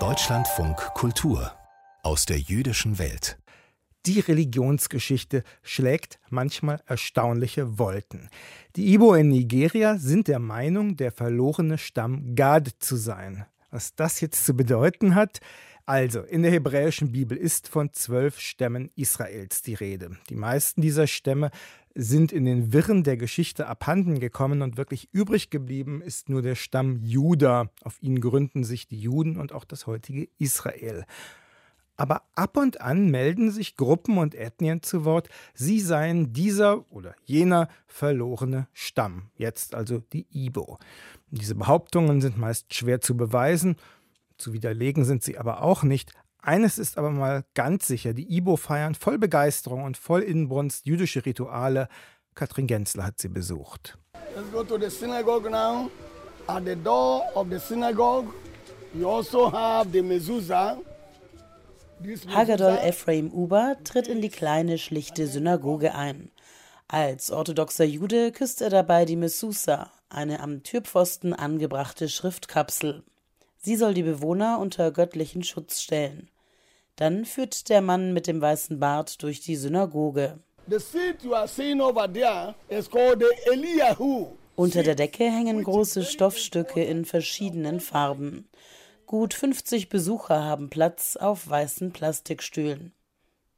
Deutschlandfunk Kultur aus der jüdischen Welt. Die Religionsgeschichte schlägt manchmal erstaunliche Wolken. Die Ibo in Nigeria sind der Meinung, der verlorene Stamm Gad zu sein. Was das jetzt zu bedeuten hat, also, in der hebräischen Bibel ist von zwölf Stämmen Israels die Rede. Die meisten dieser Stämme sind in den Wirren der Geschichte abhanden gekommen und wirklich übrig geblieben ist nur der Stamm Juda. Auf ihn gründen sich die Juden und auch das heutige Israel. Aber ab und an melden sich Gruppen und Ethnien zu Wort, sie seien dieser oder jener verlorene Stamm, jetzt also die Ibo. Diese Behauptungen sind meist schwer zu beweisen, zu widerlegen sind sie aber auch nicht. Eines ist aber mal ganz sicher, die Ibo feiern voll Begeisterung und voll Inbrunst jüdische Rituale. Katrin Gensler hat sie besucht. Let's go to the synagogue now. At the door of the synagogue, you also have the mezuzah. Haggadol Ephraim Uber tritt in die kleine, schlichte Synagoge ein. Als orthodoxer Jude küsst er dabei die Messusa, eine am Türpfosten angebrachte Schriftkapsel. Sie soll die Bewohner unter göttlichen Schutz stellen. Dann führt der Mann mit dem weißen Bart durch die Synagoge. Unter der Decke hängen große Stoffstücke in verschiedenen Farben. Gut 50 Besucher haben Platz auf weißen Plastikstühlen.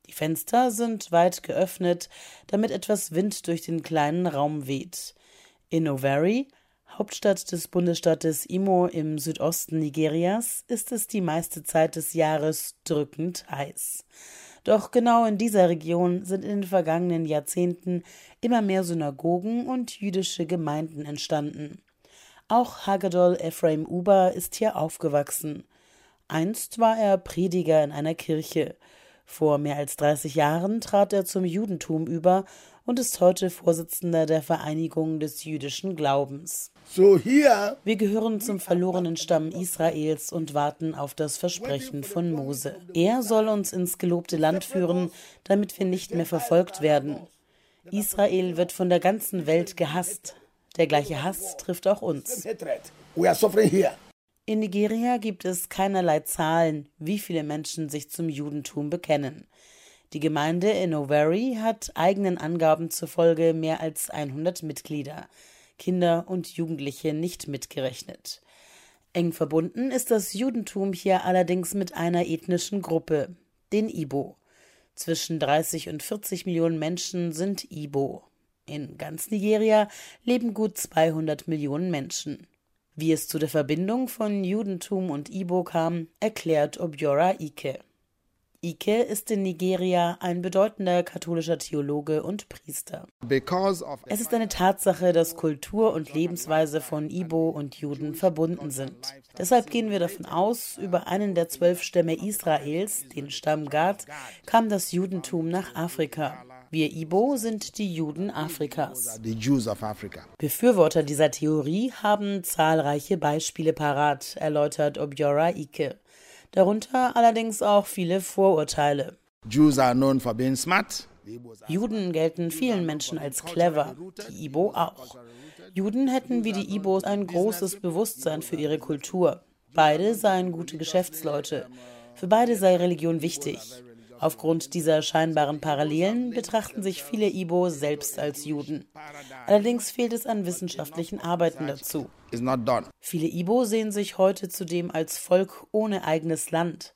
Die Fenster sind weit geöffnet, damit etwas Wind durch den kleinen Raum weht. In Owerri, Hauptstadt des Bundesstaates Imo im Südosten Nigerias, ist es die meiste Zeit des Jahres drückend heiß. Doch genau in dieser Region sind in den vergangenen Jahrzehnten immer mehr Synagogen und jüdische Gemeinden entstanden. Auch Hagedol Ephraim Uber ist hier aufgewachsen. Einst war er Prediger in einer Kirche. Vor mehr als 30 Jahren trat er zum Judentum über und ist heute Vorsitzender der Vereinigung des jüdischen Glaubens. So Wir gehören zum verlorenen Stamm Israels und warten auf das Versprechen von Mose. Er soll uns ins gelobte Land führen, damit wir nicht mehr verfolgt werden. Israel wird von der ganzen Welt gehasst. Der gleiche Hass trifft auch uns. In Nigeria gibt es keinerlei Zahlen, wie viele Menschen sich zum Judentum bekennen. Die Gemeinde in Owerri hat eigenen Angaben zufolge mehr als 100 Mitglieder, Kinder und Jugendliche nicht mitgerechnet. Eng verbunden ist das Judentum hier allerdings mit einer ethnischen Gruppe, den Ibo. Zwischen 30 und 40 Millionen Menschen sind Ibo. In ganz Nigeria leben gut 200 Millionen Menschen. Wie es zu der Verbindung von Judentum und Ibo kam, erklärt Obiora Ike. Ike ist in Nigeria ein bedeutender katholischer Theologe und Priester. Es ist eine Tatsache, dass Kultur und Lebensweise von Ibo und Juden verbunden sind. Deshalb gehen wir davon aus, über einen der zwölf Stämme Israels, den Stamm Gad, kam das Judentum nach Afrika. Wir Ibo sind die Juden Afrikas. Befürworter dieser Theorie haben zahlreiche Beispiele parat, erläutert Obiora Ike. Darunter allerdings auch viele Vorurteile. Juden gelten vielen Menschen als clever, die Ibo auch. Juden hätten wie die Ibos ein großes Bewusstsein für ihre Kultur. Beide seien gute Geschäftsleute. Für beide sei Religion wichtig. Aufgrund dieser scheinbaren Parallelen betrachten sich viele Ibo selbst als Juden. Allerdings fehlt es an wissenschaftlichen Arbeiten dazu. Viele Ibo sehen sich heute zudem als Volk ohne eigenes Land.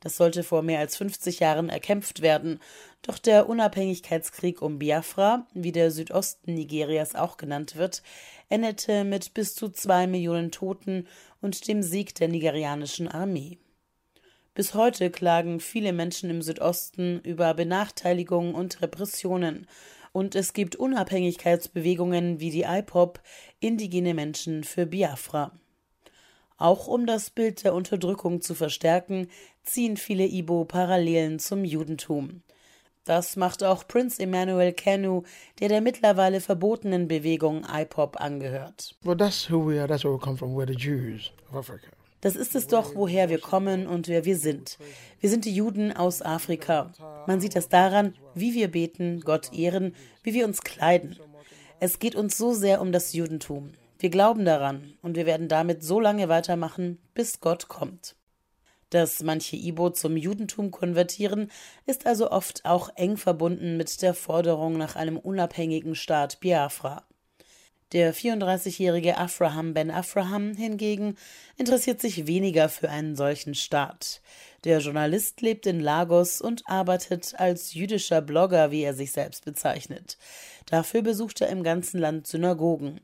Das sollte vor mehr als 50 Jahren erkämpft werden, doch der Unabhängigkeitskrieg um Biafra, wie der Südosten Nigerias auch genannt wird, endete mit bis zu zwei Millionen Toten und dem Sieg der nigerianischen Armee. Bis heute klagen viele Menschen im Südosten über Benachteiligungen und Repressionen. Und es gibt Unabhängigkeitsbewegungen wie die IPOP, indigene Menschen für Biafra. Auch um das Bild der Unterdrückung zu verstärken, ziehen viele Ibo Parallelen zum Judentum. Das macht auch Prince Emmanuel Kanu, der der mittlerweile verbotenen Bewegung IPOP angehört. Well, that's who we are. That's where we come from. We're the Jews of Africa. Das ist es doch, woher wir kommen und wer wir sind. Wir sind die Juden aus Afrika. Man sieht das daran, wie wir beten, Gott ehren, wie wir uns kleiden. Es geht uns so sehr um das Judentum. Wir glauben daran und wir werden damit so lange weitermachen, bis Gott kommt. Dass manche Ibo zum Judentum konvertieren, ist also oft auch eng verbunden mit der Forderung nach einem unabhängigen Staat Biafra. Der 34-jährige Afraham Ben Afraham hingegen interessiert sich weniger für einen solchen Staat. Der Journalist lebt in Lagos und arbeitet als jüdischer Blogger, wie er sich selbst bezeichnet. Dafür besucht er im ganzen Land Synagogen.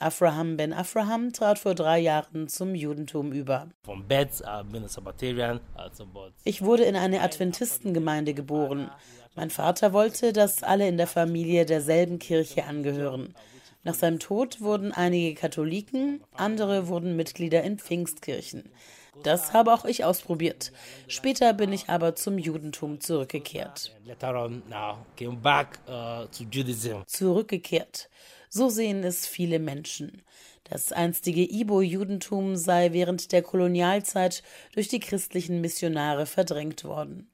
Afraham Ben Afraham trat vor drei Jahren zum Judentum über. Ich wurde in eine Adventistengemeinde geboren. Mein Vater wollte, dass alle in der Familie derselben Kirche angehören. Nach seinem Tod wurden einige Katholiken, andere wurden Mitglieder in Pfingstkirchen. Das habe auch ich ausprobiert. Später bin ich aber zum Judentum zurückgekehrt. Zurückgekehrt. So sehen es viele Menschen. Das einstige Ibo-Judentum sei während der Kolonialzeit durch die christlichen Missionare verdrängt worden.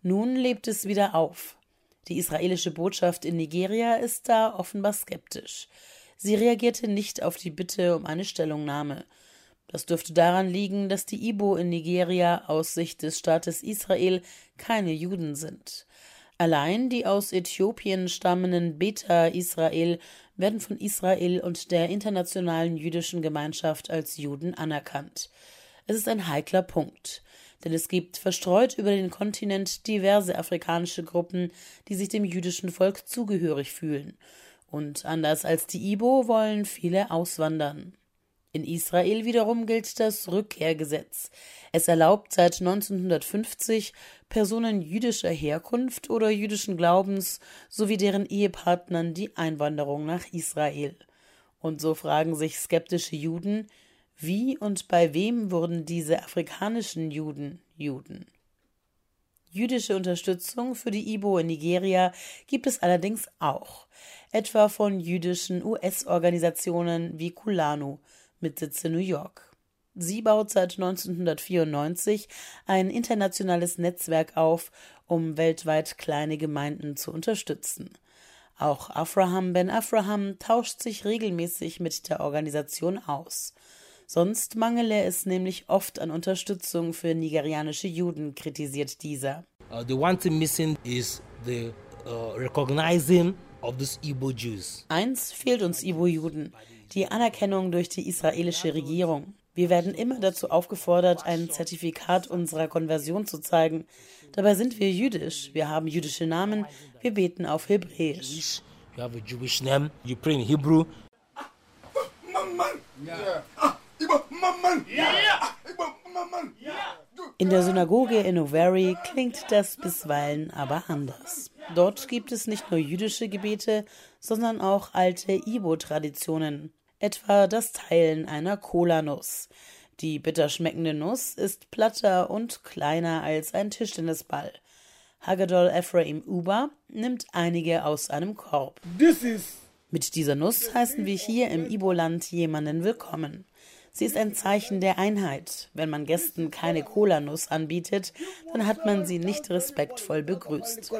Nun lebt es wieder auf. Die israelische Botschaft in Nigeria ist da offenbar skeptisch. Sie reagierte nicht auf die Bitte um eine Stellungnahme. Das dürfte daran liegen, dass die Ibo in Nigeria aus Sicht des Staates Israel keine Juden sind. Allein die aus Äthiopien stammenden Beta Israel werden von Israel und der internationalen jüdischen Gemeinschaft als Juden anerkannt. Es ist ein heikler Punkt, denn es gibt verstreut über den Kontinent diverse afrikanische Gruppen, die sich dem jüdischen Volk zugehörig fühlen. Und anders als die Ibo wollen viele auswandern. In Israel wiederum gilt das Rückkehrgesetz. Es erlaubt seit 1950 Personen jüdischer Herkunft oder jüdischen Glaubens sowie deren Ehepartnern die Einwanderung nach Israel. Und so fragen sich skeptische Juden, wie und bei wem wurden diese afrikanischen Juden Juden? Jüdische Unterstützung für die Ibo in Nigeria gibt es allerdings auch, etwa von jüdischen US-Organisationen wie Kulanu, mit Sitz in New York. Sie baut seit 1994 ein internationales Netzwerk auf, um weltweit kleine Gemeinden zu unterstützen. Auch Afraham Ben Afraham tauscht sich regelmäßig mit der Organisation aus. Sonst mangele es nämlich oft an Unterstützung für nigerianische Juden, kritisiert dieser. Uh, the one thing missing is the uh, recognizing of these Igbo Jews. Eins fehlt uns Igbo-Juden die Anerkennung durch die israelische Regierung. Wir werden immer dazu aufgefordert, ein Zertifikat unserer Konversion zu zeigen. Dabei sind wir jüdisch, wir haben jüdische Namen, wir beten auf Hebräisch. You have a Jewish name, you pray in Hebrew. In der Synagoge in Ovary klingt das bisweilen aber anders. Dort gibt es nicht nur jüdische Gebete, sondern auch alte Ibo-Traditionen etwa das Teilen einer Cola-Nuss. Die bitter schmeckende Nuss ist platter und kleiner als ein Tischtennisball. Hagedol Ephraim Uba nimmt einige aus einem Korb. Mit dieser Nuss heißen wir hier im Ibo-Land jemanden willkommen. Sie ist ein Zeichen der Einheit. Wenn man Gästen keine Cola-Nuss anbietet, dann hat man sie nicht respektvoll begrüßt.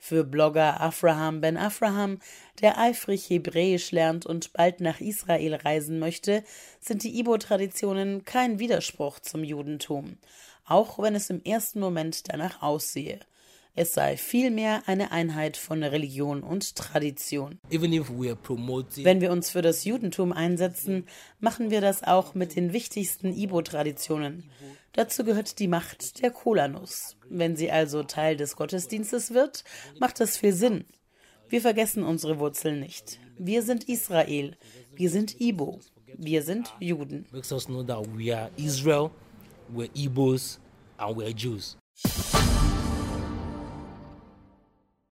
Für Blogger Afraham Ben Afraham, der eifrig Hebräisch lernt und bald nach Israel reisen möchte, sind die Ibo-Traditionen kein Widerspruch zum Judentum, auch wenn es im ersten Moment danach aussehe. Es sei vielmehr eine Einheit von Religion und Tradition. Wenn wir uns für das Judentum einsetzen, machen wir das auch mit den wichtigsten Ibo-Traditionen. Dazu gehört die Macht der Kolanus. Wenn sie also Teil des Gottesdienstes wird, macht das viel Sinn. Wir vergessen unsere Wurzeln nicht. Wir sind Israel. Wir sind Ibo. Wir sind Juden. Makes us know that we are Israel, we're Ibos and we're Jews.